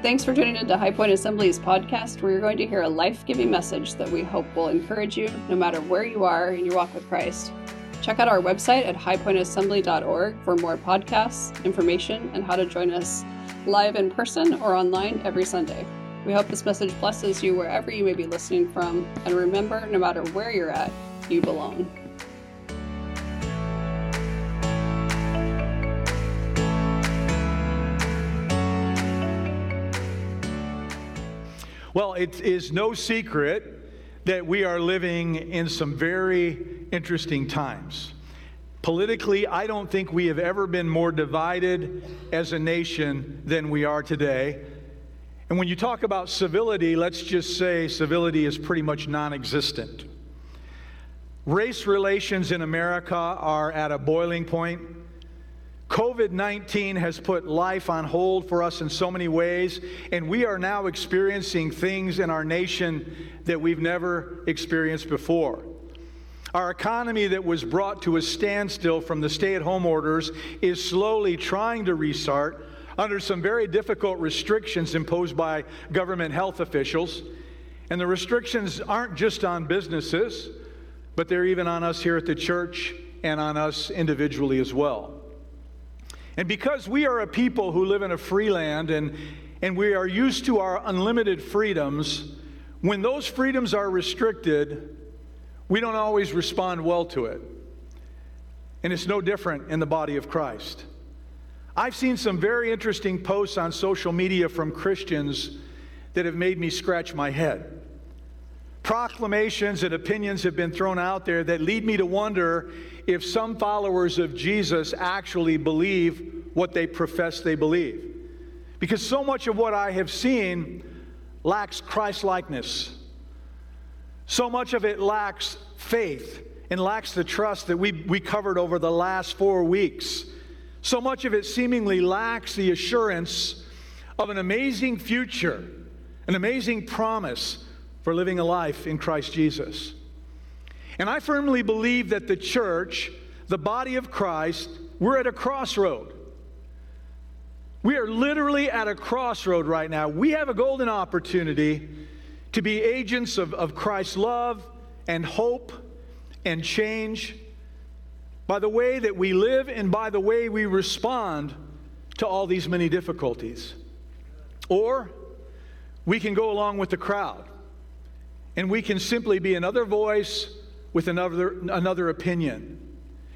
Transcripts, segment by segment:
Thanks for tuning into High Point Assembly's podcast, where you're going to hear a life giving message that we hope will encourage you no matter where you are in your walk with Christ. Check out our website at highpointassembly.org for more podcasts, information, and how to join us live in person or online every Sunday. We hope this message blesses you wherever you may be listening from, and remember, no matter where you're at, you belong. Well, it is no secret that we are living in some very interesting times. Politically, I don't think we have ever been more divided as a nation than we are today. And when you talk about civility, let's just say civility is pretty much non existent. Race relations in America are at a boiling point. COVID 19 has put life on hold for us in so many ways, and we are now experiencing things in our nation that we've never experienced before. Our economy, that was brought to a standstill from the stay at home orders, is slowly trying to restart under some very difficult restrictions imposed by government health officials. And the restrictions aren't just on businesses, but they're even on us here at the church and on us individually as well. And because we are a people who live in a free land and, and we are used to our unlimited freedoms, when those freedoms are restricted, we don't always respond well to it. And it's no different in the body of Christ. I've seen some very interesting posts on social media from Christians that have made me scratch my head. Proclamations and opinions have been thrown out there that lead me to wonder if some followers of Jesus actually believe what they profess they believe. Because so much of what I have seen lacks Christ likeness. So much of it lacks faith and lacks the trust that we, we covered over the last four weeks. So much of it seemingly lacks the assurance of an amazing future, an amazing promise for living a life in Christ Jesus. And I firmly believe that the church, the body of Christ, we're at a crossroad. We are literally at a crossroad right now. We have a golden opportunity to be agents of, of Christ's love and hope and change by the way that we live and by the way we respond to all these many difficulties. Or we can go along with the crowd and we can simply be another voice with another, another opinion.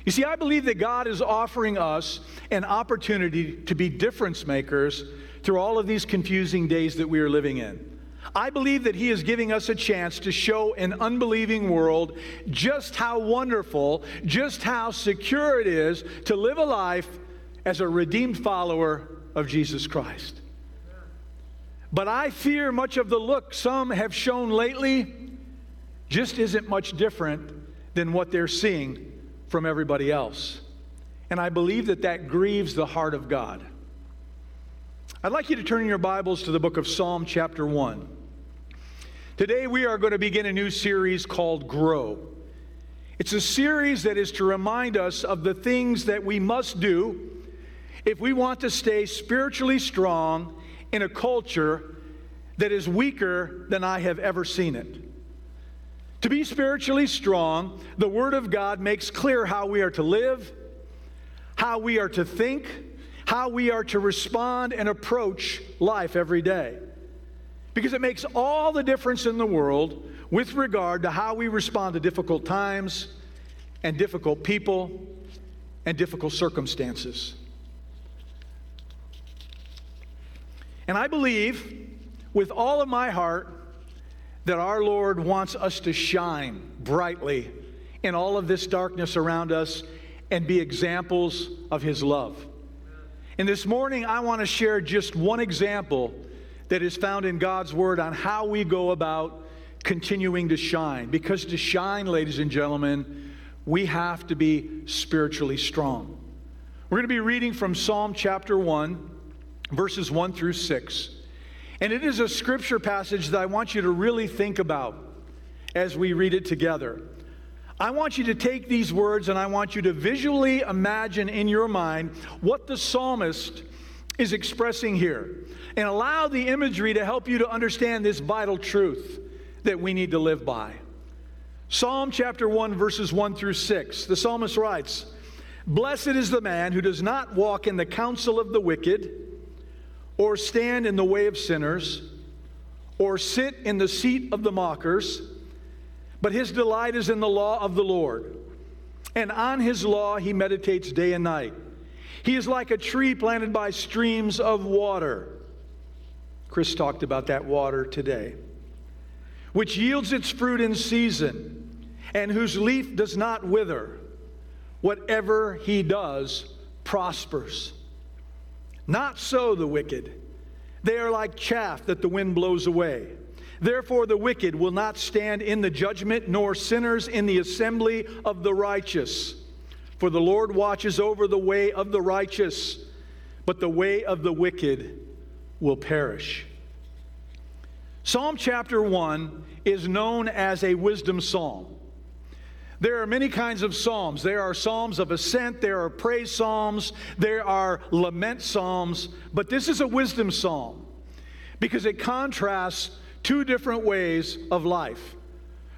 You see, I believe that God is offering us an opportunity to be difference makers through all of these confusing days that we are living in. I believe that He is giving us a chance to show an unbelieving world just how wonderful, just how secure it is to live a life as a redeemed follower of Jesus Christ. But I fear much of the look some have shown lately just isn't much different than what they're seeing from everybody else. And I believe that that grieves the heart of God. I'd like you to turn your Bibles to the book of Psalm, chapter 1. Today we are going to begin a new series called Grow. It's a series that is to remind us of the things that we must do if we want to stay spiritually strong in a culture that is weaker than I have ever seen it. To be spiritually strong, the Word of God makes clear how we are to live, how we are to think, how we are to respond and approach life every day. Because it makes all the difference in the world with regard to how we respond to difficult times and difficult people and difficult circumstances. And I believe with all of my heart that our Lord wants us to shine brightly in all of this darkness around us and be examples of His love. And this morning, I want to share just one example that is found in God's Word on how we go about continuing to shine. Because to shine, ladies and gentlemen, we have to be spiritually strong. We're going to be reading from Psalm chapter 1, verses 1 through 6. And it is a scripture passage that I want you to really think about as we read it together. I want you to take these words and I want you to visually imagine in your mind what the psalmist is expressing here. And allow the imagery to help you to understand this vital truth that we need to live by. Psalm chapter 1, verses 1 through 6. The psalmist writes, Blessed is the man who does not walk in the counsel of the wicked, or stand in the way of sinners, or sit in the seat of the mockers, but his delight is in the law of the Lord. And on his law he meditates day and night. He is like a tree planted by streams of water. Chris talked about that water today, which yields its fruit in season, and whose leaf does not wither whatever he does prospers. Not so the wicked. They are like chaff that the wind blows away. Therefore, the wicked will not stand in the judgment, nor sinners in the assembly of the righteous. For the Lord watches over the way of the righteous, but the way of the wicked will perish. Psalm chapter 1 is known as a wisdom psalm. There are many kinds of psalms. There are psalms of ascent, there are praise psalms, there are lament psalms, but this is a wisdom psalm because it contrasts two different ways of life.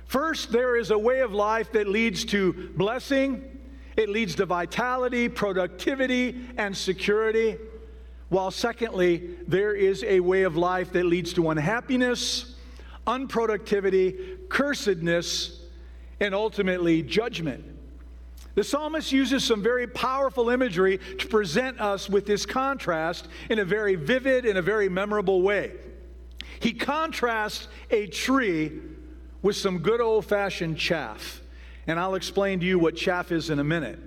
First, there is a way of life that leads to blessing, it leads to vitality, productivity, and security. While secondly, there is a way of life that leads to unhappiness, unproductivity, cursedness, and ultimately judgment. The psalmist uses some very powerful imagery to present us with this contrast in a very vivid and a very memorable way. He contrasts a tree with some good old fashioned chaff. And I'll explain to you what chaff is in a minute.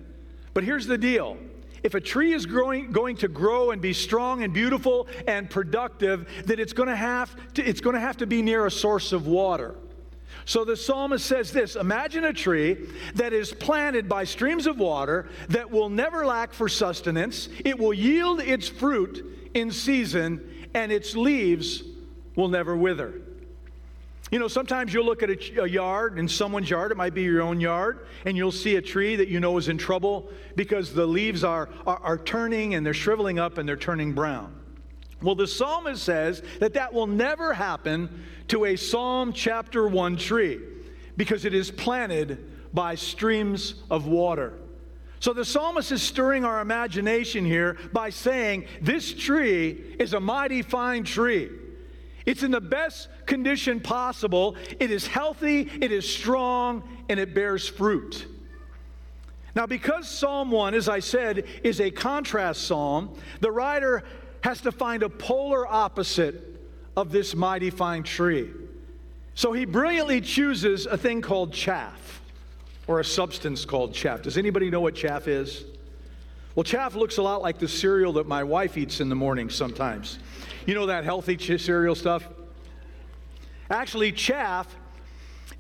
But here's the deal if a tree is growing, going to grow and be strong and beautiful and productive, then it's going to have to, it's going to have to be near a source of water. So the psalmist says this Imagine a tree that is planted by streams of water that will never lack for sustenance, it will yield its fruit in season, and its leaves will never wither. You know, sometimes you'll look at a, a, yard, in someone's yard, it might be your own yard, and you'll see a tree that you know is in trouble because the leaves are, are, are turning and they're shriveling up and they're turning brown. Well, the psalmist says that that will never happen to a Psalm chapter 1 tree because it is planted by streams of water. So the psalmist is stirring our imagination here by saying this tree is a mighty fine tree. It's in the best condition possible. It is healthy, it is strong, and it bears fruit. Now, because Psalm 1, as I said, is a contrast psalm, the writer has to find a polar opposite of this mighty fine tree. So he brilliantly chooses a thing called chaff, or a substance called chaff. Does anybody know what chaff is? Well, chaff looks a lot like the cereal that my wife eats in the morning sometimes. You know that healthy cereal stuff? Actually, chaff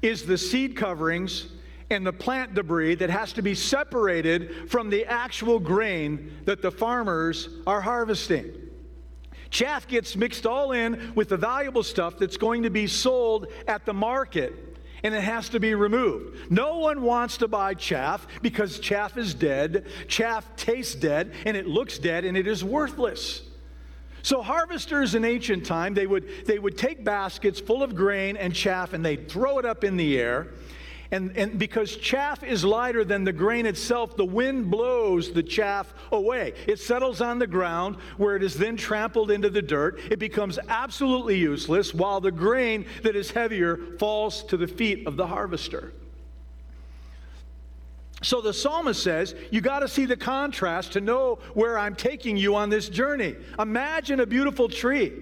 is the seed coverings and the plant debris that has to be separated from the actual grain that the farmers are harvesting. Chaff gets mixed all in with the valuable stuff that's going to be sold at the market and it has to be removed. No one wants to buy chaff because chaff is dead, chaff tastes dead, and it looks dead, and it is worthless. So harvesters in ancient time, they would, they would take baskets full of grain and chaff and they'd throw it up in the air and, and because chaff is lighter than the grain itself, the wind blows the chaff away. It settles on the ground where it is then trampled into the dirt. It becomes absolutely useless, while the grain that is heavier falls to the feet of the harvester. So the psalmist says, You got to see the contrast to know where I'm taking you on this journey. Imagine a beautiful tree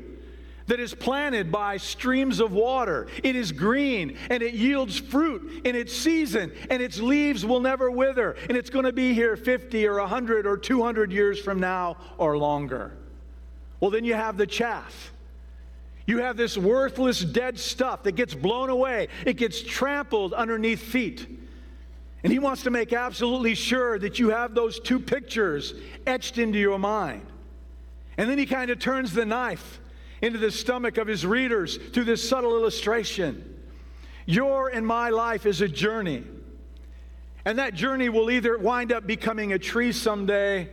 that is planted by streams of water. It is green and it yields fruit in its season, and its leaves will never wither, and it's going to be here 50 or 100 or 200 years from now or longer. Well, then you have the chaff. You have this worthless dead stuff that gets blown away, it gets trampled underneath feet. And he wants to make absolutely sure that you have those two pictures etched into your mind. And then he kind of turns the knife into the stomach of his readers through this subtle illustration. Your and my life is a journey. And that journey will either wind up becoming a tree someday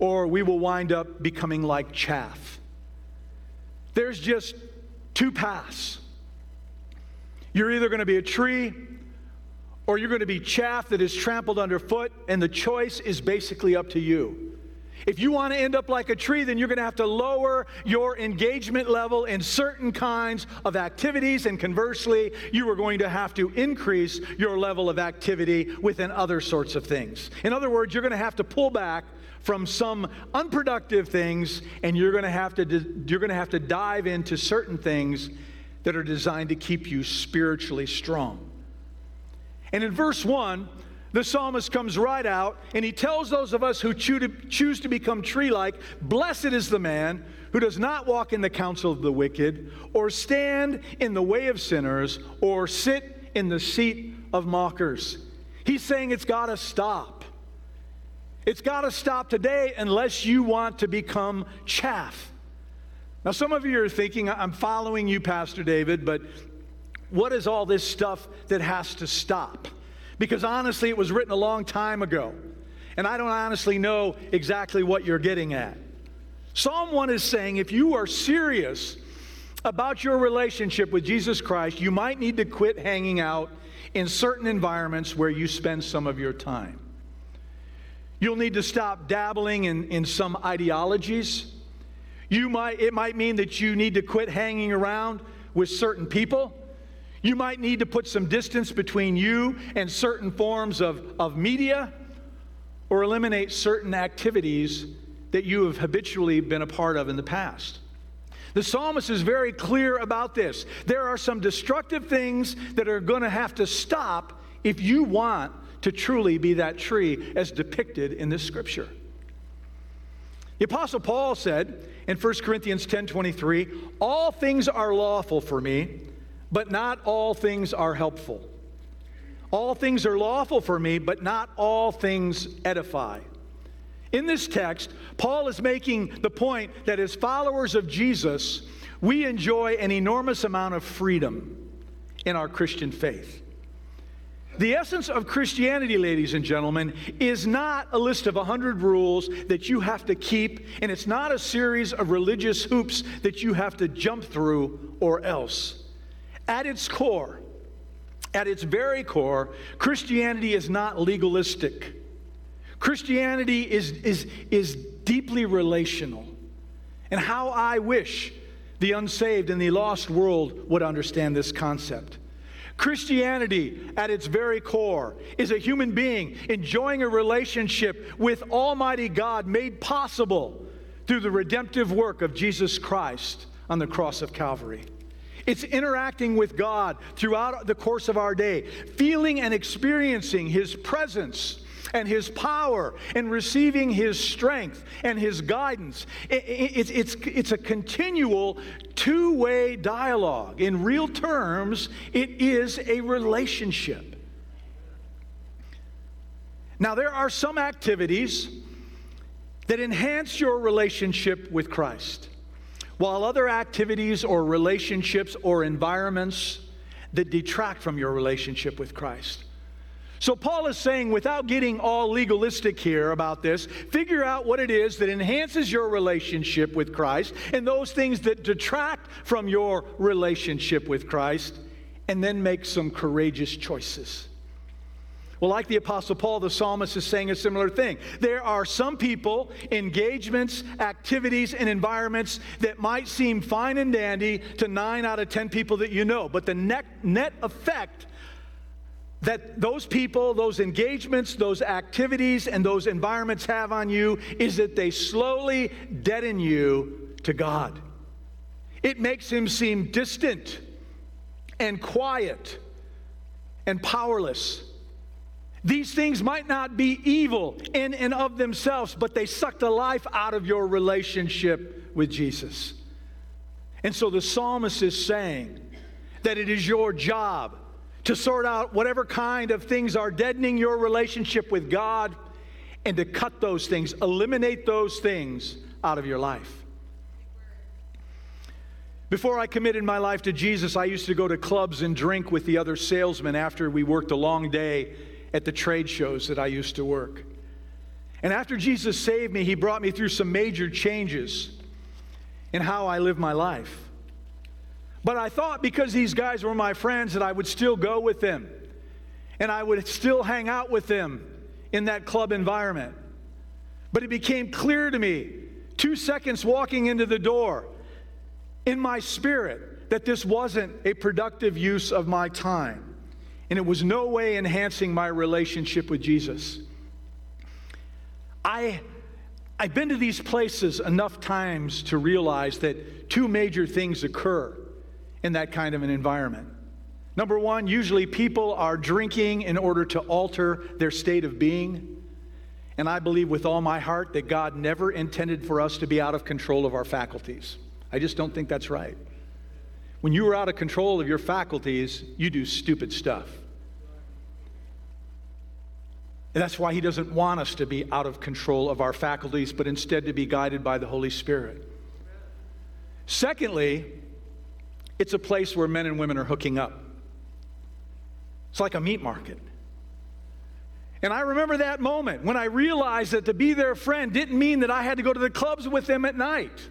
or we will wind up becoming like chaff. There's just two paths. You're either going to be a tree or you're going to be chaff that is trampled underfoot, and the choice is basically up to you. If you want to end up like a tree, then you're going to have to lower your engagement level in certain kinds of activities, and conversely, you are going to have to increase your level of activity within other sorts of things. In other words, you're going to have to pull back from some unproductive things, and you're going to have to you're going to have to dive into certain things that are designed to keep you spiritually strong. And in verse 1, the psalmist comes right out and he tells those of us who choose to become tree like, Blessed is the man who does not walk in the counsel of the wicked, or stand in the way of sinners, or sit in the seat of mockers. He's saying it's got to stop. It's got to stop today unless you want to become chaff. Now, some of you are thinking, I'm following you, Pastor David, but what is all this stuff that has to stop? Because honestly, it was written a long time ago. And I don't honestly know exactly what you're getting at. Psalm 1 is saying if you are serious about your relationship with Jesus Christ, you might need to quit hanging out in certain environments where you spend some of your time. You'll need to stop dabbling in, in some ideologies. You might, it might mean that you need to quit hanging around with certain people. You might need to put some distance between you and certain forms of, of media or eliminate certain activities that you have habitually been a part of in the past. The psalmist is very clear about this. There are some destructive things that are going to have to stop if you want to truly be that tree as depicted in this scripture. The apostle Paul said in 1 Corinthians 10:23, "All things are lawful for me, but not all things are helpful. All things are lawful for me, but not all things edify. In this text, Paul is making the point that as followers of Jesus, we enjoy an enormous amount of freedom in our Christian faith. The essence of Christianity, ladies and gentlemen, is not a list of 100 rules that you have to keep, and it's not a series of religious hoops that you have to jump through or else. At its core, at its very core, Christianity is not legalistic. Christianity is, is, is deeply relational. And how I wish the unsaved and the lost world would understand this concept. Christianity, at its very core, is a human being enjoying a relationship with Almighty God made possible through the redemptive work of Jesus Christ on the cross of Calvary. It's interacting with God throughout the course of our day, feeling and experiencing His presence and His power and receiving His strength and His guidance. It's, it's, it's a continual two way dialogue. In real terms, it is a relationship. Now, there are some activities that enhance your relationship with Christ while other activities or relationships or environments that detract from your relationship with Christ. So, Paul is saying, without getting all legalistic here about this, figure out what it is that enhances your relationship with Christ and those things that detract from your relationship with Christ, and then make some courageous choices. Well, like the Apostle Paul, the psalmist is saying a similar thing. There are some people, engagements, activities, and environments that might seem fine and dandy to nine out of 10 people that you know, but the net, net effect that those people, those engagements, those activities, and those environments have on you is that they slowly deaden you to God. It makes him seem distant and quiet and powerless. These things might not be evil in and of themselves, but they suck the life out of your relationship with Jesus. And so the psalmist is saying that it is your job to sort out whatever kind of things are deadening your relationship with God and to cut those things, eliminate those things out of your life. Before I committed my life to Jesus, I used to go to clubs and drink with the other salesmen after we worked a long day at the trade shows that I used to work. And after Jesus saved me, he brought me through some major changes in how I live my life. But I thought because these guys were my friends that I would still go with them and I would still hang out with them in that club environment. But it became clear to me, two seconds walking into the door, in my spirit, that this wasn't a productive use of my time. And it was no way enhancing my relationship with Jesus. I, I've been to these places enough times to realize that two major things occur in that kind of an environment. Number one, usually people are drinking in order to alter their state of being. And I believe with all my heart that God never intended for us to be out of control of our faculties. I just don't think that's right. When you are out of control of your faculties, you do stupid stuff. And that's why He doesn't want us to be out of control of our faculties, but instead to be guided by the Holy Spirit. Secondly, it's a place where men and women are hooking up. It's like a meat market. And I remember that moment when I realized that to be their friend didn't mean that I had to go to the clubs with them at night.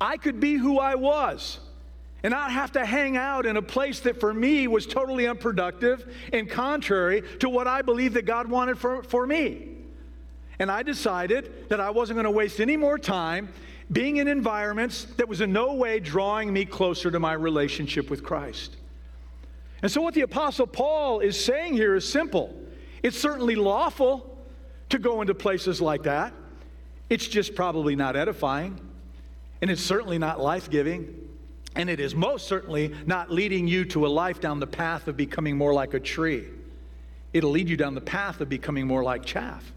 I could be who I was and not have to hang out in a place that for me was totally unproductive and contrary to what I believed that God wanted for, for me. And I decided that I wasn't going to waste any more time being in environments that was in no way drawing me closer to my relationship with Christ. And so, what the Apostle Paul is saying here is simple it's certainly lawful to go into places like that, it's just probably not edifying, and it's certainly not life giving. And it is most certainly not leading you to a life down the path of becoming more like a tree. It'll lead you down the path of becoming more like chaff.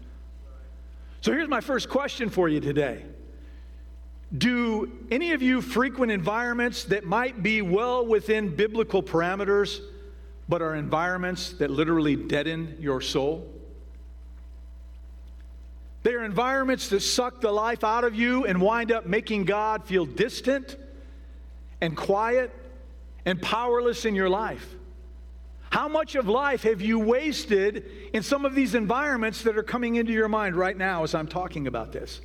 So here's my first question for you today Do any of you frequent environments that might be well within biblical parameters but are environments that literally deaden your soul. They are environments that suck the life out of you and wind up making God feel distant and quiet and powerless in your life. How much of life have you wasted in some of these environments that are coming into your mind right now as I'm talking about this?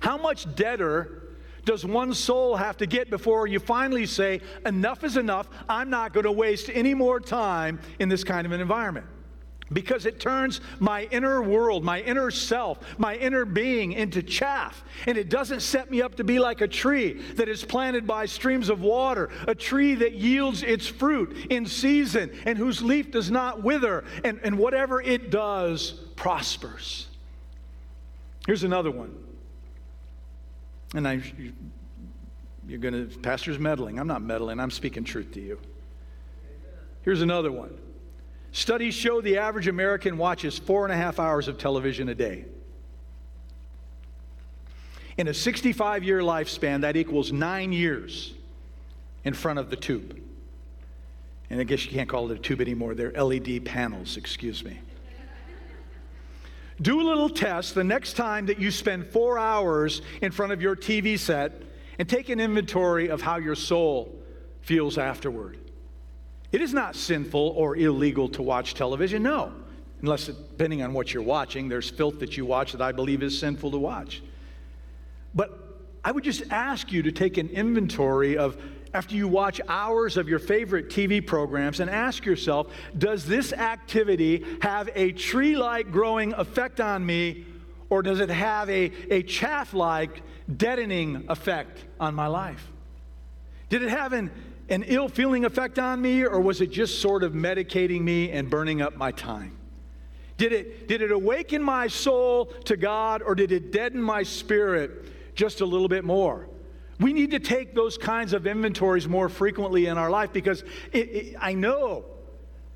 How much debtor does one soul have to get before you finally say, enough is enough? I'm not going to waste any more time in this kind of an environment. Because it turns my inner world, my inner self, my inner being into chaff. And it doesn't set me up to be like a tree that is planted by streams of water, a tree that yields its fruit in season and whose leaf does not wither, and, and whatever it does prospers. Here's another one and I, you're going to, pastor's meddling. I'm not meddling, I'm speaking truth to you. Here's another one. Studies show the average American watches four and a half hours of television a day. In a 65 year lifespan, that equals nine years in front of the tube. And I guess you can't call it a tube anymore, they're LED panels, excuse me. Do a little test the next time that you spend four hours in front of your TV set and take an inventory of how your soul feels afterward. It is not sinful or illegal to watch television, no. Unless, depending on what you're watching, there's filth that you watch that I believe is sinful to watch. But I would just ask you to take an inventory of after you watch hours of your favorite TV programs and ask yourself, does this activity have a tree like growing effect on me, or does it have a, a chaff like deadening effect on my life? Did it have an, an ill feeling effect on me, or was it just sort of medicating me and burning up my time? Did it, did it awaken my soul to God, or did it deaden my spirit just a little bit more? We need to take those kinds of inventories more frequently in our life because it, it, I know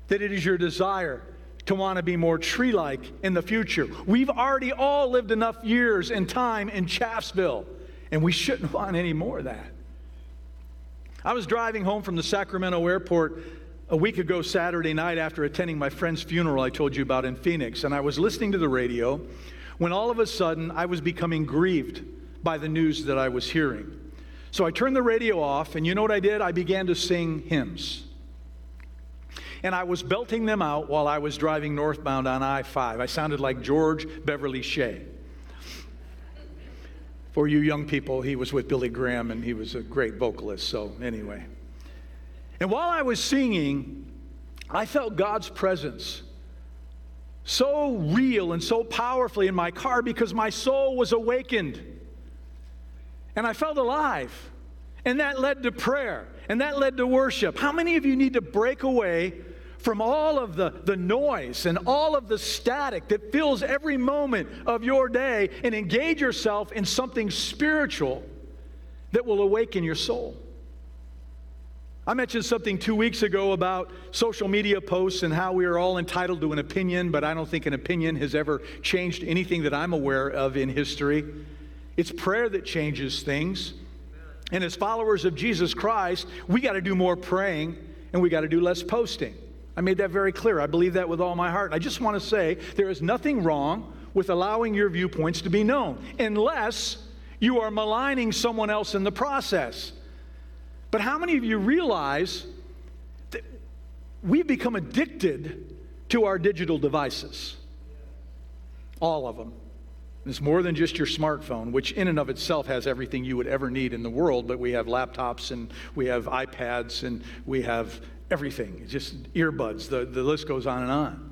that it is your desire to want to be more tree like in the future. We've already all lived enough years and time in Chaffsville, and we shouldn't want any more of that. I was driving home from the Sacramento airport a week ago Saturday night after attending my friend's funeral I told you about in Phoenix, and I was listening to the radio when all of a sudden I was becoming grieved by the news that I was hearing. So I turned the radio off, and you know what I did? I began to sing hymns. and I was belting them out while I was driving northbound on I 5. I sounded like George Beverly Shea. For you young people, he was with Billy Graham and he was a great vocalist, so anyway. And while I was singing, I felt God's presence so real and so powerfully in my car because my soul was awakened. And I felt alive. And that led to prayer. And that led to worship. How many of you need to break away from all of the, the noise and all of the static that fills every moment of your day and engage yourself in something spiritual that will awaken your soul? I mentioned something two weeks ago about social media posts and how we are all entitled to an opinion, but I don't think an opinion has ever changed anything that I'm aware of in history. It's prayer that changes things. And as followers of Jesus Christ, we got to do more praying and we got to do less posting. I made that very clear. I believe that with all my heart. I just want to say there is nothing wrong with allowing your viewpoints to be known unless you are maligning someone else in the process. But how many of you realize that we've become addicted to our digital devices? All of them. It's more than just your smartphone, which in and of itself has everything you would ever need in the world, but we have laptops and we have iPads and we have everything. It's just earbuds. The, the list goes on and on.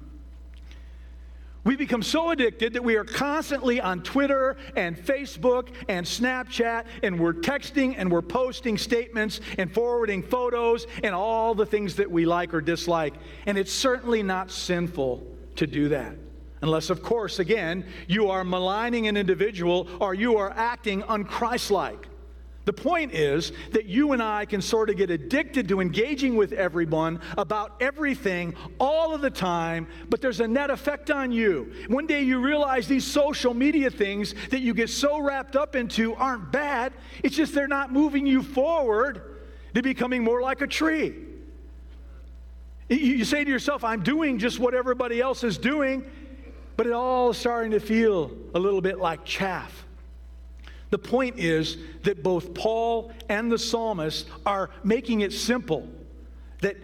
We become so addicted that we are constantly on Twitter and Facebook and Snapchat, and we're texting and we're posting statements and forwarding photos and all the things that we like or dislike. And it's certainly not sinful to do that. Unless, of course, again, you are maligning an individual or you are acting unchristlike. The point is that you and I can sort of get addicted to engaging with everyone about everything all of the time, but there's a net effect on you. One day you realize these social media things that you get so wrapped up into aren't bad, it's just they're not moving you forward. They're becoming more like a tree. You say to yourself, I'm doing just what everybody else is doing, but it all is starting to feel a little bit like chaff. The point is that both Paul and the psalmist are making it simple. That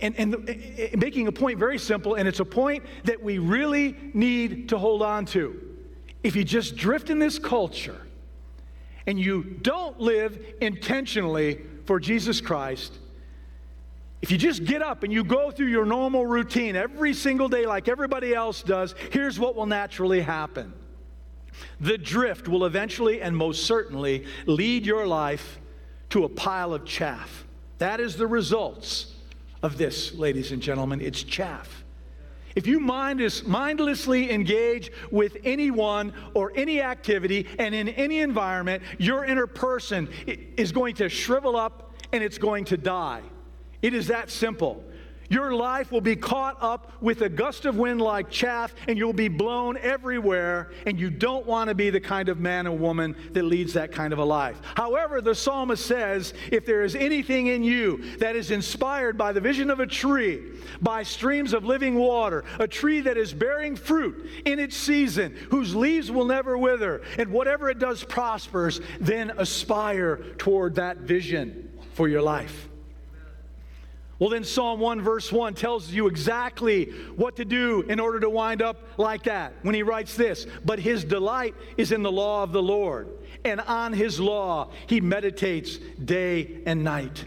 and, and making a point very simple, and it's a point that we really need to hold on to. If you just drift in this culture and you don't live intentionally for Jesus Christ, if you just get up and you go through your normal routine every single day like everybody else does, here's what will naturally happen the drift will eventually and most certainly lead your life to a pile of chaff. That is the results of this, ladies and gentlemen. It's chaff. If you mindlessly engage with anyone or any activity and in any environment, your inner person is going to shrivel up and it's going to die. It is that simple. Your life will be caught up with a gust of wind like chaff, and you'll be blown everywhere. And you don't want to be the kind of man or woman that leads that kind of a life. However, the psalmist says if there is anything in you that is inspired by the vision of a tree, by streams of living water, a tree that is bearing fruit in its season, whose leaves will never wither, and whatever it does prospers, then aspire toward that vision for your life. Well, then Psalm 1, verse 1 tells you exactly what to do in order to wind up like that when he writes this But his delight is in the law of the Lord, and on his law he meditates day and night.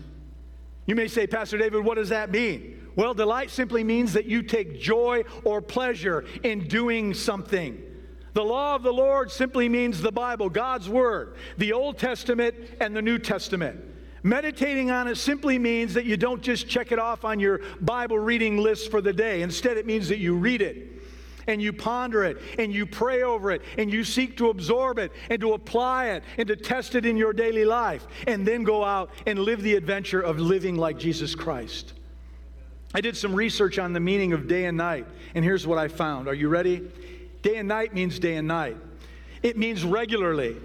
You may say, Pastor David, what does that mean? Well, delight simply means that you take joy or pleasure in doing something. The law of the Lord simply means the Bible, God's Word, the Old Testament and the New Testament. Meditating on it simply means that you don't just check it off on your Bible reading list for the day. Instead, it means that you read it and you ponder it and you pray over it and you seek to absorb it and to apply it and to test it in your daily life and then go out and live the adventure of living like Jesus Christ. I did some research on the meaning of day and night, and here's what I found. Are you ready? Day and night means day and night. It means regularly.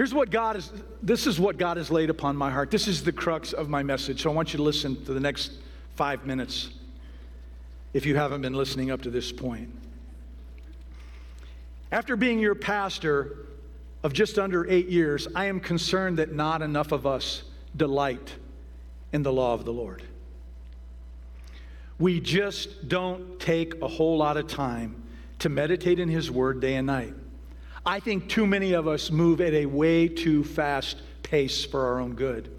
Here's what God is, this is what God has laid upon my heart. This is the crux of my message. So I want you to listen to the next five minutes if you haven't been listening up to this point. After being your pastor of just under eight years, I am concerned that not enough of us delight in the law of the Lord. we just don't take a whole lot of time to meditate in His Word day and night. I think too many of us move at a way too fast pace for our own good.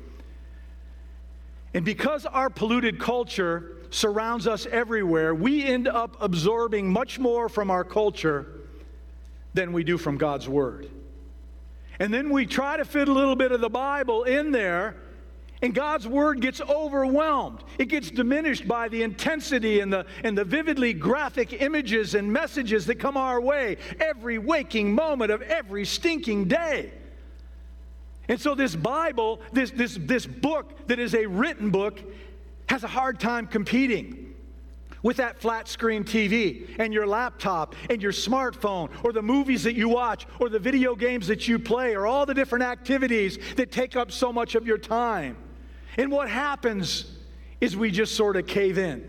And because our polluted culture surrounds us everywhere, we end up absorbing much more from our culture than we do from God's Word. And then we try to fit a little bit of the Bible in there, and God's Word gets overwhelmed. It gets diminished by the intensity and the, and the vividly graphic images and messages that come our way every waking moment of every stinking day. And so, this Bible, this, this, this book that is a written book, has a hard time competing with that flat screen TV and your laptop and your smartphone or the movies that you watch or the video games that you play or all the different activities that take up so much of your time. And what happens is we just sort of cave in.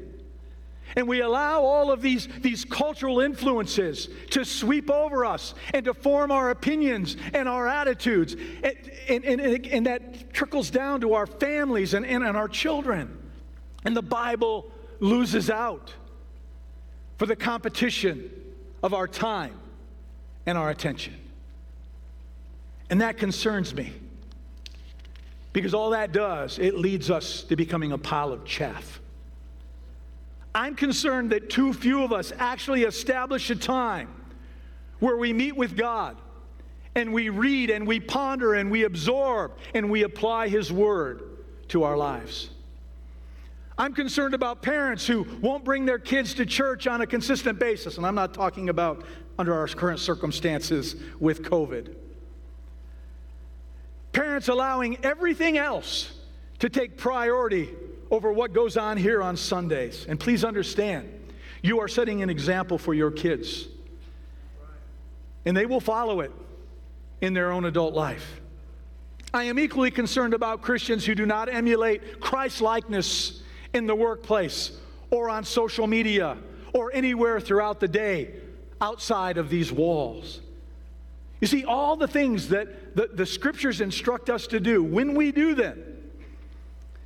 And we allow all of these, these cultural influences to sweep over us and to form our opinions and our attitudes. And, and, and, and that trickles down to our families and, and, and our children. And the Bible loses out for the competition of our time and our attention. And that concerns me. Because all that does, it leads us to becoming a pile of chaff. I'm concerned that too few of us actually establish a time where we meet with God and we read and we ponder and we absorb and we apply His Word to our lives. I'm concerned about parents who won't bring their kids to church on a consistent basis, and I'm not talking about under our current circumstances with COVID. Parents allowing everything else to take priority over what goes on here on Sundays. And please understand, you are setting an example for your kids. And they will follow it in their own adult life. I am equally concerned about Christians who do not emulate Christ likeness in the workplace or on social media or anywhere throughout the day outside of these walls. You see, all the things that the, the scriptures instruct us to do, when we do them,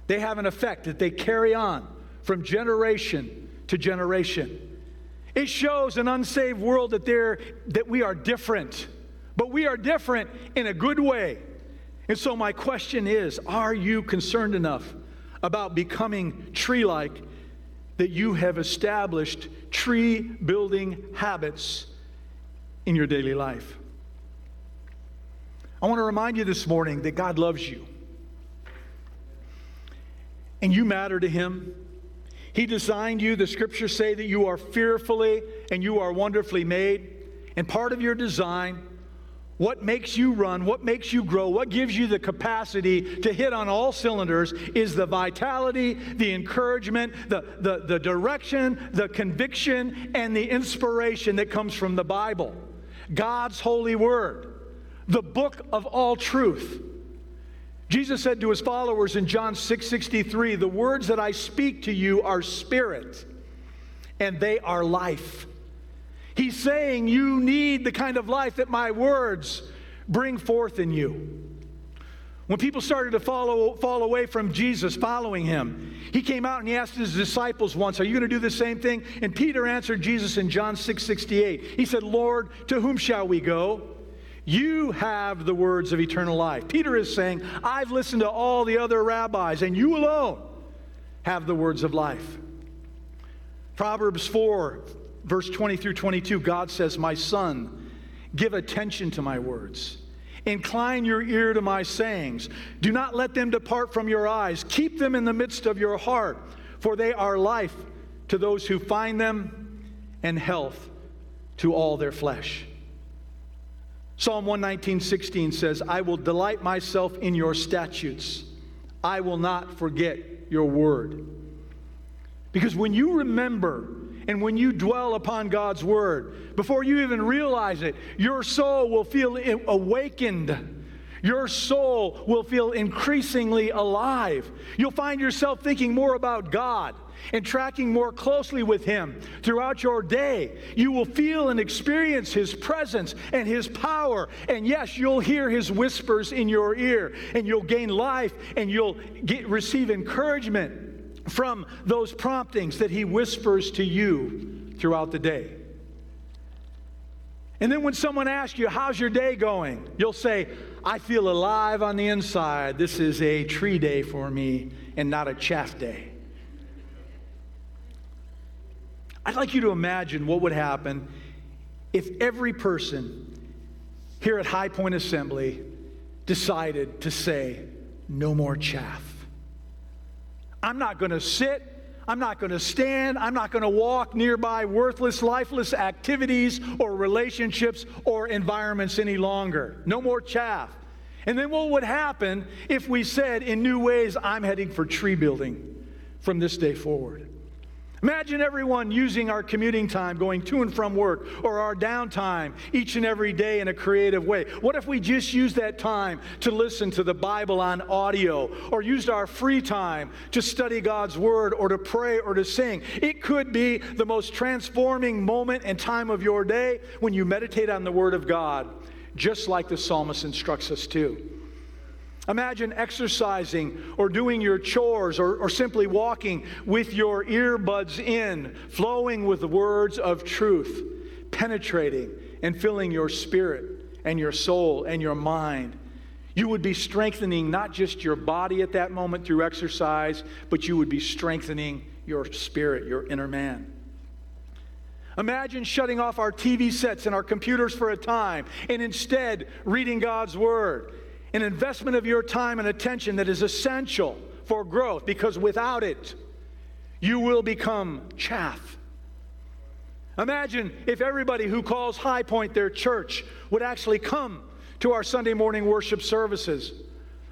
they have an effect that they carry on from generation to generation. It shows an unsaved world that, that we are different, but we are different in a good way. And so, my question is Are you concerned enough about becoming tree like that you have established tree building habits in your daily life? I want to remind you this morning that God loves you and you matter to him. He designed you. The scriptures say that you are fearfully and you are wonderfully made. And part of your design, what makes you run, what makes you grow, what gives you the capacity to hit on all cylinders is the vitality, the encouragement, the, the, the direction, the conviction, and the inspiration that comes from the Bible. God's holy word, the book of all truth. Jesus said to his followers in John 6 63, The words that I speak to you are spirit and they are life. He's saying you need the kind of life that my words bring forth in you. When people started to follow, fall away from Jesus, following him, he came out and he asked his disciples once, Are you going to do the same thing? And Peter answered Jesus in John 6 68. He said, Lord, to whom shall we go? You have the words of eternal life. Peter is saying, I've listened to all the other rabbis, and you alone have the words of life. Proverbs 4, verse 20 through 22, God says, My son, give attention to my words. Incline your ear to my sayings. Do not let them depart from your eyes. Keep them in the midst of your heart, for they are life to those who find them and health to all their flesh. Psalm 119, 16 says, I will delight myself in your statutes. I will not forget your word. Because when you remember and when you dwell upon God's word, before you even realize it, your soul will feel awakened. Your soul will feel increasingly alive. You'll find yourself thinking more about God and tracking more closely with Him throughout your day, you will feel and experience His presence and His power. And yes, you'll hear His whispers in your ear, and you'll gain life and you'll get, receive encouragement from those promptings that He whispers to you throughout the day. And then when someone asks you, How's your day going? You'll say, I feel alive on the inside. This is a tree day for me and not a chaff day. I'd like you to imagine what would happen if every person here at High Point Assembly decided to say, No more chaff. I'm not going to sit I'm not going to stand. I'm not going to walk nearby worthless, lifeless activities or relationships or environments any longer. No more chaff. And then what would happen if we said in new ways, I'm heading for tree building from this day forward? Imagine everyone using our commuting time going to and from work or our downtime each and every day in a creative way. What if we just used that time to listen to the Bible on audio or used our free time to study God's Word or to pray or to sing? It could be the most transforming moment and time of your day when you meditate on the Word of God, just like the psalmist instructs us to. Imagine exercising or doing your chores or, or, simply walking with your earbuds in, flowing with the words of truth, penetrating and filling your spirit and your soul and your mind. You would be strengthening not just your body at that moment through exercise, but you would be strengthening your spirit, your inner man. Imagine shutting off our TV sets and our computers for a time and instead reading God's Word an investment of your time and attention that is essential for growth because without it, you will become chaff. Imagine if everybody who calls High Point their church would actually come to our Sunday morning worship services.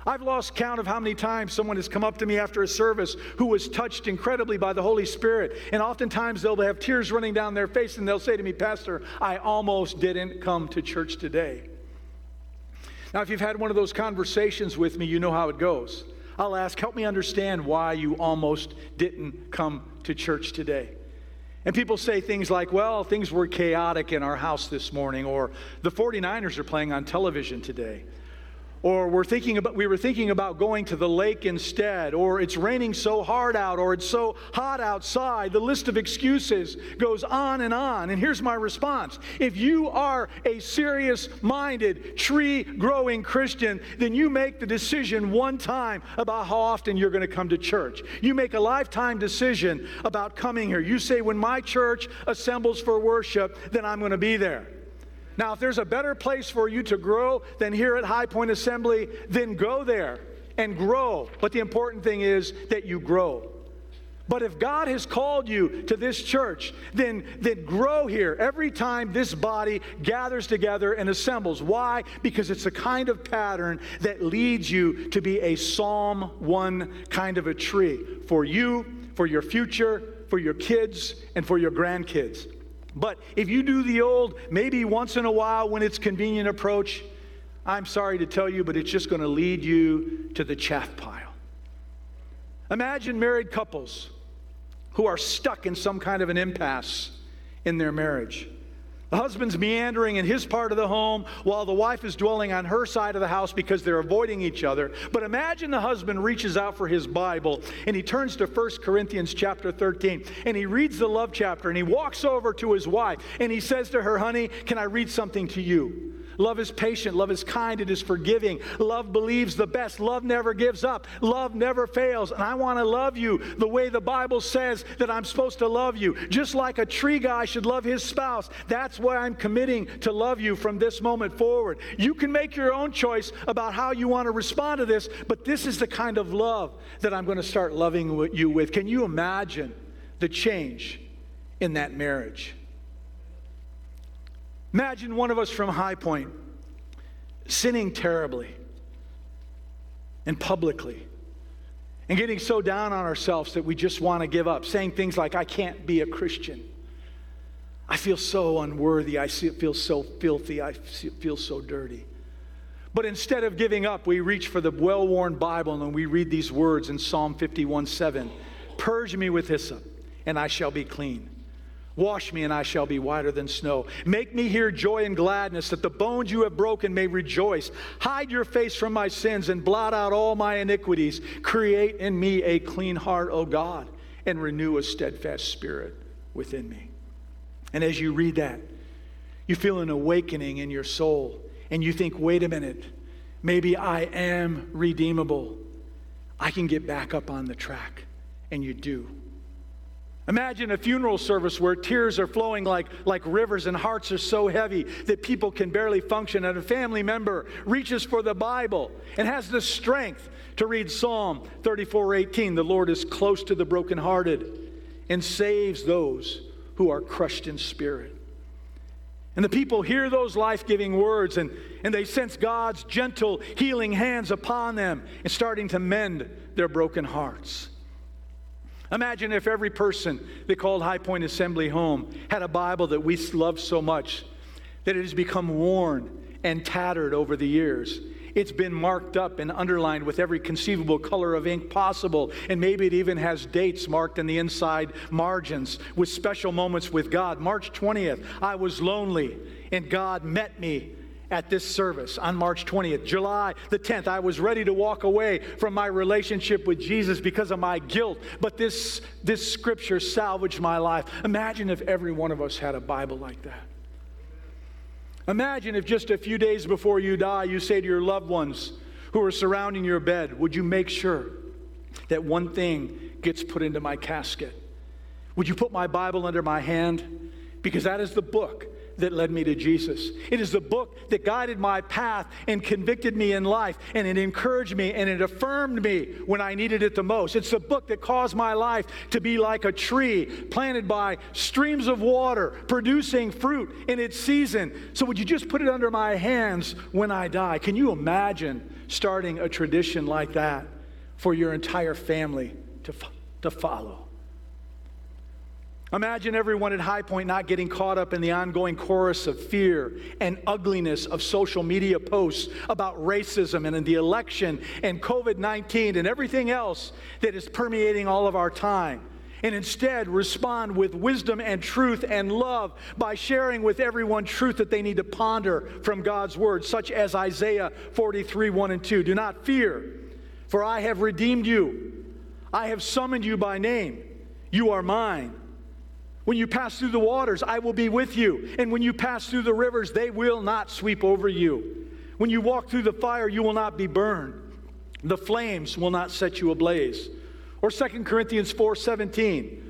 I've lost count of how many times someone has come up to me after a service who was touched incredibly by the Holy Spirit. And oftentimes they'll have tears running down their face and they'll say to me, Pastor, I almost didn't come to church today. Now, if you've had one of those conversations with me, you know how it goes. I'll ask, help me understand why you almost didn't come to church today. And people say things like, well, things were chaotic in our house this morning, or the 49ers are playing on television today or we're thinking about, we were thinking about going to the lake instead, or it's raining so hard out, or it's so hot outside. The list of excuses goes on and on. And here's my response if you are a serious minded, tree growing Christian, then you make the decision one time about how often you're going to come to church. You make a lifetime decision about coming here. You say, when my church assembles for worship, then I'm going to be there. Now, if there's a better place for you to grow than here at High Point Assembly, then go there and grow. But the important thing is that you grow. But if God has called you to this church, then, then grow here every time this body gathers together and assembles. Why? Because it's a kind of pattern that leads you to be a Psalm 1 kind of a tree for you, for your future, for your kids, and for your grandkids. But if you do the old, maybe once in a while when it's convenient approach, I'm sorry to tell you, but it's just going to lead you to the chaff pile. Imagine married couples who are stuck in some kind of an impasse in their marriage. The husband's meandering in his part of the home while the wife is dwelling on her side of the house because they're avoiding each other. But imagine the husband reaches out for his Bible and he turns to 1 Corinthians chapter 13 and he reads the love chapter and he walks over to his wife and he says to her, Honey, can I read something to you? Love is patient. Love is kind. It is forgiving. Love believes the best. Love never gives up. Love never fails. And I want to love you the way the Bible says that I'm supposed to love you. Just like a tree guy should love his spouse. That's why I'm committing to love you from this moment forward. You can make your own choice about how you want to respond to this, but this is the kind of love that I'm going to start loving you with. Can you imagine the change in that marriage? Imagine one of us from High Point sinning terribly and publicly and getting so down on ourselves that we just want to give up, saying things like, I can't be a Christian. I feel so unworthy. I feel so filthy. I feel so dirty. But instead of giving up, we reach for the well worn Bible and we read these words in Psalm 51 7 Purge me with hyssop, and I shall be clean. Wash me, and I shall be whiter than snow. Make me hear joy and gladness, that the bones you have broken may rejoice. Hide your face from my sins and blot out all my iniquities. Create in me a clean heart, O God, and renew a steadfast spirit within me. And as you read that, you feel an awakening in your soul, and you think, wait a minute, maybe I am redeemable. I can get back up on the track. And you do. Imagine a funeral service where tears are flowing like, like rivers and hearts are so heavy that people can barely function, and a family member reaches for the Bible and has the strength to read Psalm 34 18. The Lord is close to the brokenhearted and saves those who are crushed in spirit. And the people hear those life giving words and, and they sense God's gentle, healing hands upon them and starting to mend their broken hearts. Imagine if every person that called High Point Assembly home had a Bible that we love so much that it has become worn and tattered over the years. It's been marked up and underlined with every conceivable color of ink possible, and maybe it even has dates marked in the inside margins with special moments with God. March 20th, I was lonely, and God met me at this service on March 20th. July the 10th, I was ready to walk away from my relationship with Jesus because of my guilt, but this, this scripture salvaged my life. Imagine if every one of us had a Bible like that. Imagine if just a few days before you die, you say to your loved ones who are surrounding your bed, Would you make sure that one thing gets put into my casket? Would you put my Bible under my hand? Because that is the book that led me to Jesus. It is the book that guided my path and convicted me in life, and it encouraged me and it affirmed me when I needed it the most. It's the book that caused my life to be like a tree planted by streams of water, producing fruit in its season. So, would you just put it under my hands when I die? Can you imagine starting a tradition like that for your entire family to, to follow? Imagine everyone at High Point not getting caught up in the ongoing chorus of fear and ugliness of social media posts about racism and the election and COVID 19 and everything else that is permeating all of our time. And instead, respond with wisdom and truth and love by sharing with everyone truth that they need to ponder from God's word, such as Isaiah 43 1 and 2. Do not fear, for I have redeemed you, I have summoned you by name. You are mine. When you pass through the waters, I will be with you. And when you pass through the rivers, they will not sweep over you. When you walk through the fire, you will not be burned. The flames will not set you ablaze. Or 2 Corinthians 4:17.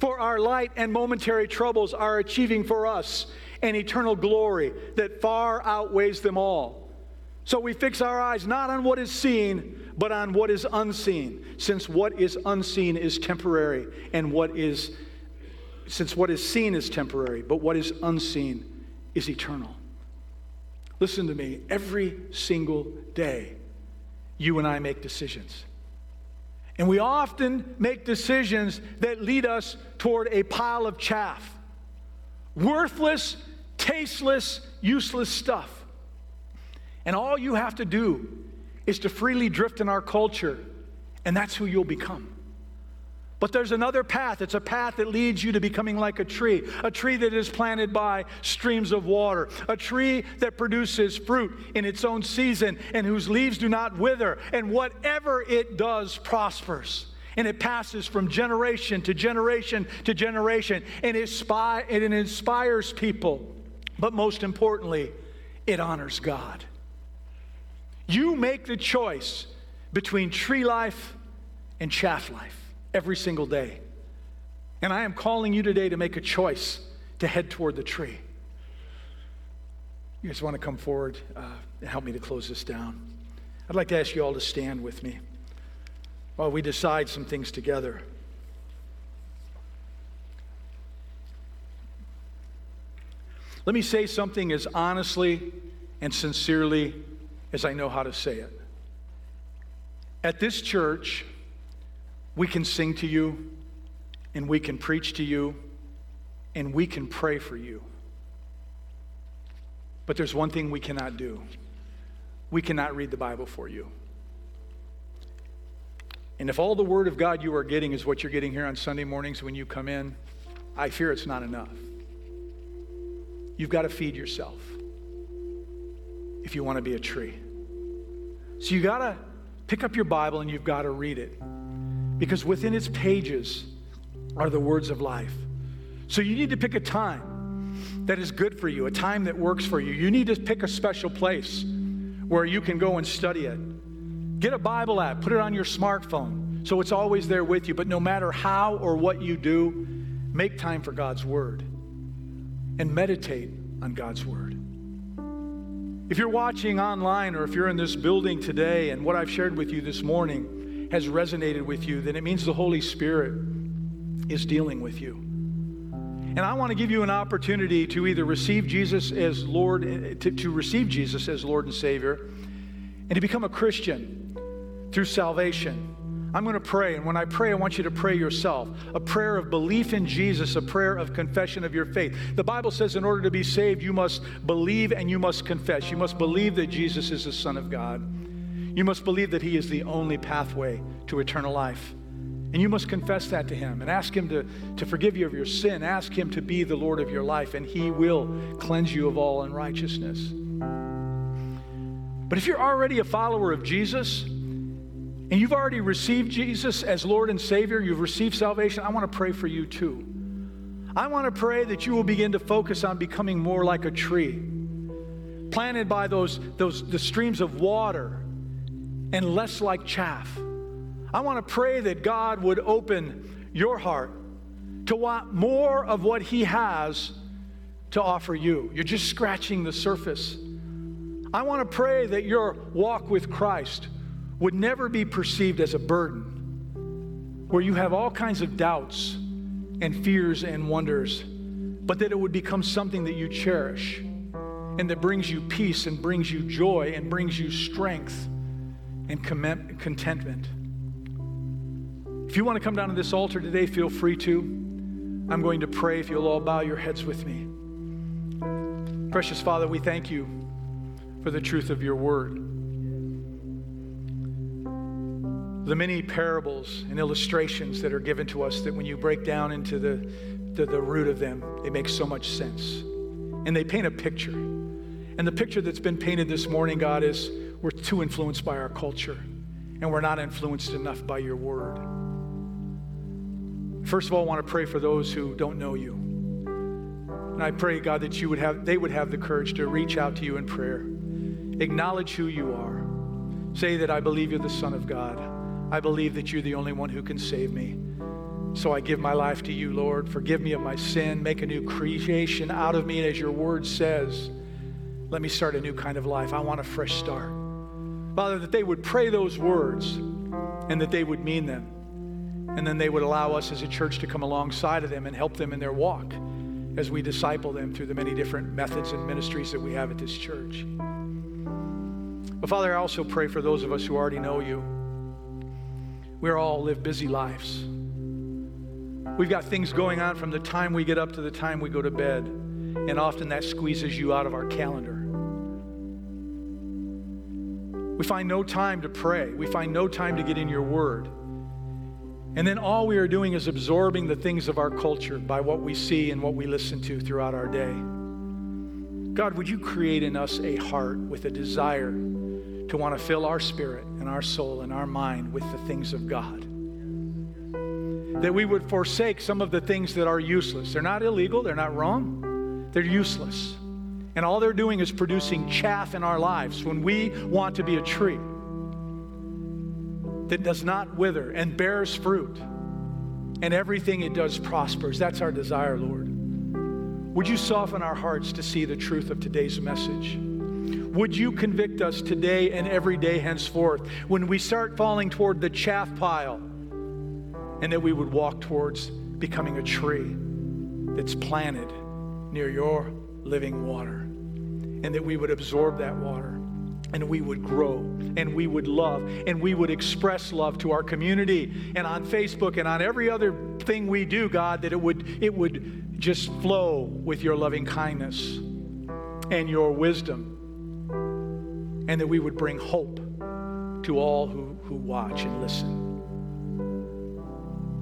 For our light and momentary troubles are achieving for us an eternal glory that far outweighs them all. So we fix our eyes not on what is seen, but on what is unseen, since what is unseen is temporary and what is since what is seen is temporary, but what is unseen is eternal. Listen to me. Every single day, you and I make decisions. And we often make decisions that lead us toward a pile of chaff worthless, tasteless, useless stuff. And all you have to do is to freely drift in our culture, and that's who you'll become. But there's another path. It's a path that leads you to becoming like a tree, a tree that is planted by streams of water, a tree that produces fruit in its own season and whose leaves do not wither, and whatever it does prospers. And it passes from generation to generation to generation, and it inspires people. But most importantly, it honors God. You make the choice between tree life and chaff life every single day. And I am calling you today to make a choice to head toward the tree. You guys want to come forward uh, and help me to close this down? I'd like to ask you all to stand with me while we decide some things together. Let me say something as honestly and sincerely as I know how to say it. At this church, we can sing to you, and we can preach to you, and we can pray for you. But there's one thing we cannot do we cannot read the Bible for you. And if all the Word of God you are getting is what you're getting here on Sunday mornings when you come in, I fear it's not enough. You've got to feed yourself if you want to be a tree. So you got to pick up your Bible and you've got to read it because within its pages are the words of life. So you need to pick a time that is good for you, a time that works for you. You need to pick a special place where you can go and study it. Get a Bible app, put it on your smartphone so it's always there with you. But no matter how or what you do, make time for God's Word and meditate on God's Word. If you're watching online or if you're in this building today and what I've shared with you this morning has resonated with you, then it means the Holy Spirit is dealing with you. And I want to give you an opportunity to either receive Jesus as Lord, eh, to, to receive Jesus as Lord and Savior, and to become a Christian through salvation. I'm going to pray, and when I pray, I want you to pray yourself. A prayer of belief in Jesus, a prayer of confession of your faith. The Bible says in order to be saved, you must believe and you must confess. You must believe that Jesus is the Son of God. You must believe that He is the only pathway to eternal life. And you must confess that to Him and ask Him to, to forgive you of your sin. Ask Him to be the Lord of your life, and He will cleanse you of all unrighteousness. But if you're already a follower of Jesus, and you've already received Jesus as Lord and Savior, you've received salvation, I want to pray for you too. I want to pray that you will begin to focus on becoming more like a tree, planted by those, those the streams of water and less like chaff. I want to pray that God would open your heart to want more of what He has to offer you. You're just scratching the surface. I want to pray that your walk with Christ would never be perceived as a burden, where you have all kinds of doubts and fears and wonders, but that it would become something that you cherish and that brings you peace and brings you joy and brings you strength and contentment. If you want to come down to this altar today, feel free to. I'm going to pray if you'll all bow your heads with me. Precious Father, we thank you for the truth of your word. The many parables and illustrations that are given to us that when you break down into the, the, the root of them, they make so much sense. And they paint a picture. And the picture that's been painted this morning, God, is we're too influenced by our culture and we're not influenced enough by your word. First of all, I want to pray for those who don't know you. And I pray, God, that you would have, they would have the courage to reach out to you in prayer. Acknowledge who you are. Say that I believe you're the Son of God. I believe that you're the only one who can save me. So I give my life to you, Lord. Forgive me of my sin. Make a new creation out of me. And as your word says, let me start a new kind of life. I want a fresh start. Father, that they would pray those words and that they would mean them. And then they would allow us as a church to come alongside of them and help them in their walk as we disciple them through the many different methods and ministries that we have at this church. But Father, I also pray for those of us who already know you. We all live busy lives. We've got things going on from the time we get up to the time we go to bed, and often that squeezes you out of our calendar. We find no time to pray. We find no time to get in your word. And then all we are doing is absorbing the things of our culture by what we see and what we listen to throughout our day. God, would you create in us a heart with a desire to want to fill our spirit and our soul and our mind with the things of God? That we would forsake some of the things that are useless. They're not illegal, they're not wrong, they're useless. And all they're doing is producing chaff in our lives when we want to be a tree that does not wither and bears fruit, and everything it does prospers. That's our desire, Lord. Would you soften our hearts to see the truth of today's message? Would you convict us today and every day henceforth when we start falling toward the chaff pile and that we would walk towards becoming a tree that's planted near your living water and that we would absorb that water and we would grow and we would love and we would express love to our community and on Facebook and on every other thing we do God that it would it would just flow with your loving kindness and your wisdom and that we would bring hope to all who, who watch and listen.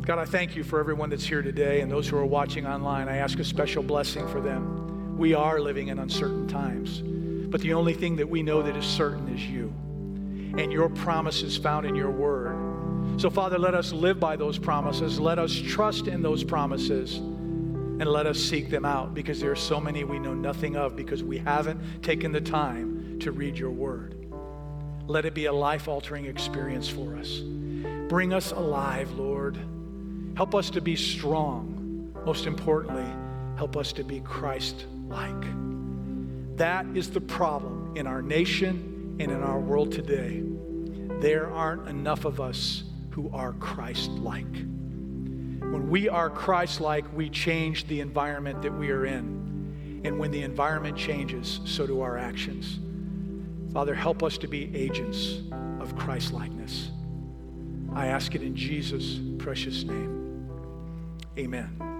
God, I thank you for everyone that's here today and those who are watching online. I ask a special blessing for them. We are living in uncertain times, but the only thing that we know that is certain is you. And your promises found in your word. So, Father, let us live by those promises. Let us trust in those promises and let us seek them out because there are so many we know nothing of because we haven't taken the time to read your word. Let it be a life altering experience for us. Bring us alive, Lord. Help us to be strong. Most importantly, help us to be Christ like. That is the problem in our nation and in our world today. There aren't enough of us who are Christ like. When we are Christ like, we change the environment that we are in. And when the environment changes, so do our actions. Father, help us to be agents of Christ likeness. I ask it in Jesus' precious name. Amen.